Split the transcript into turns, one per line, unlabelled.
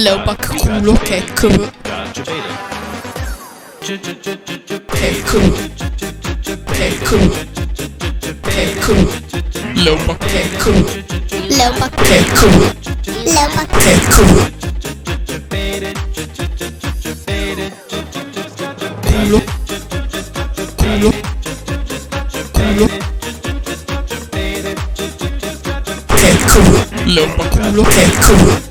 Leva che culo che culo Che culo Che culo Che culo Leva che culo
Leva
Che culo
Leva
Che culo Culo Culo Culo Che culo Leva culo culo Che culo